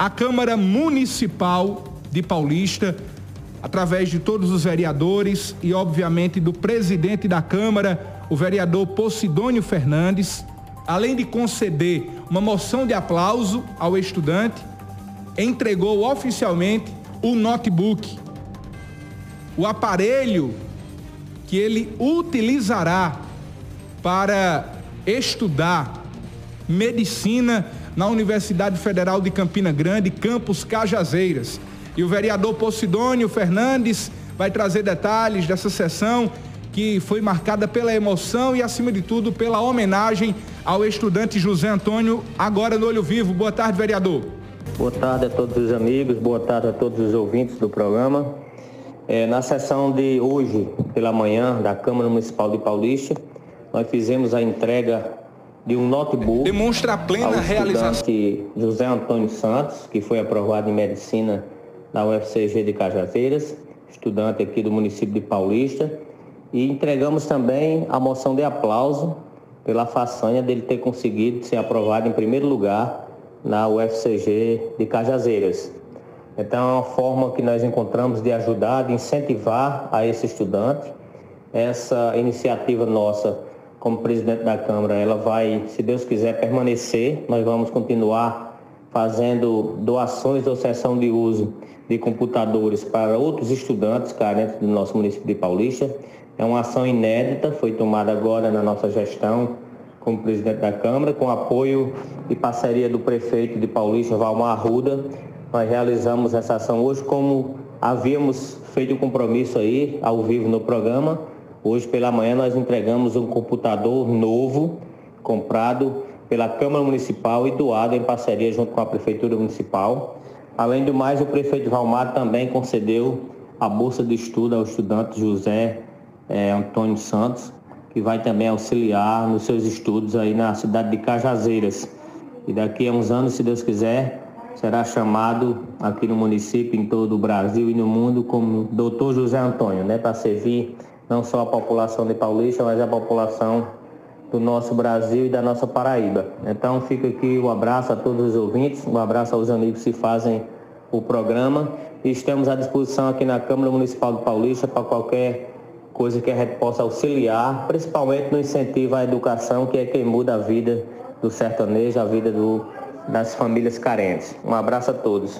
a Câmara Municipal de Paulista, através de todos os vereadores e, obviamente, do presidente da Câmara, o vereador Posidônio Fernandes, além de conceder uma moção de aplauso ao estudante, entregou oficialmente o notebook, o aparelho que ele utilizará para estudar medicina na Universidade Federal de Campina Grande, campus Cajazeiras. E o vereador Posidônio Fernandes vai trazer detalhes dessa sessão que foi marcada pela emoção e, acima de tudo, pela homenagem ao estudante José Antônio, agora no Olho Vivo. Boa tarde, vereador. Boa tarde a todos os amigos, boa tarde a todos os ouvintes do programa. É, na sessão de hoje, pela manhã, da Câmara Municipal de Paulista, nós fizemos a entrega de um notebook. Demonstra a plena realização. José Antônio Santos, que foi aprovado em medicina na UFCG de Cajazeiras, estudante aqui do município de Paulista. E entregamos também a moção de aplauso pela façanha dele ter conseguido ser aprovado em primeiro lugar na UFCG de Cajazeiras. Então é uma forma que nós encontramos de ajudar, de incentivar a esse estudante. Essa iniciativa nossa como presidente da Câmara, ela vai, se Deus quiser, permanecer. Nós vamos continuar fazendo doações ou sessão de uso de computadores para outros estudantes carentes do nosso município de Paulista. É uma ação inédita, foi tomada agora na nossa gestão como presidente da Câmara, com apoio e parceria do prefeito de Paulista, Valmar Arruda. Nós realizamos essa ação hoje como havíamos feito o compromisso aí, ao vivo no programa, Hoje pela manhã nós entregamos um computador novo, comprado pela Câmara Municipal e doado em parceria junto com a Prefeitura Municipal. Além do mais, o prefeito Valmar também concedeu a bolsa de estudo ao estudante José eh, Antônio Santos, que vai também auxiliar nos seus estudos aí na cidade de Cajazeiras. E daqui a uns anos, se Deus quiser, será chamado aqui no município, em todo o Brasil e no mundo, como doutor José Antônio, né, para servir não só a população de Paulista, mas a população do nosso Brasil e da nossa Paraíba. Então fica aqui um abraço a todos os ouvintes, um abraço aos amigos que fazem o programa e estamos à disposição aqui na Câmara Municipal de Paulista para qualquer coisa que a gente possa auxiliar, principalmente no incentivo à educação, que é quem muda a vida do sertanejo, a vida do, das famílias carentes. Um abraço a todos.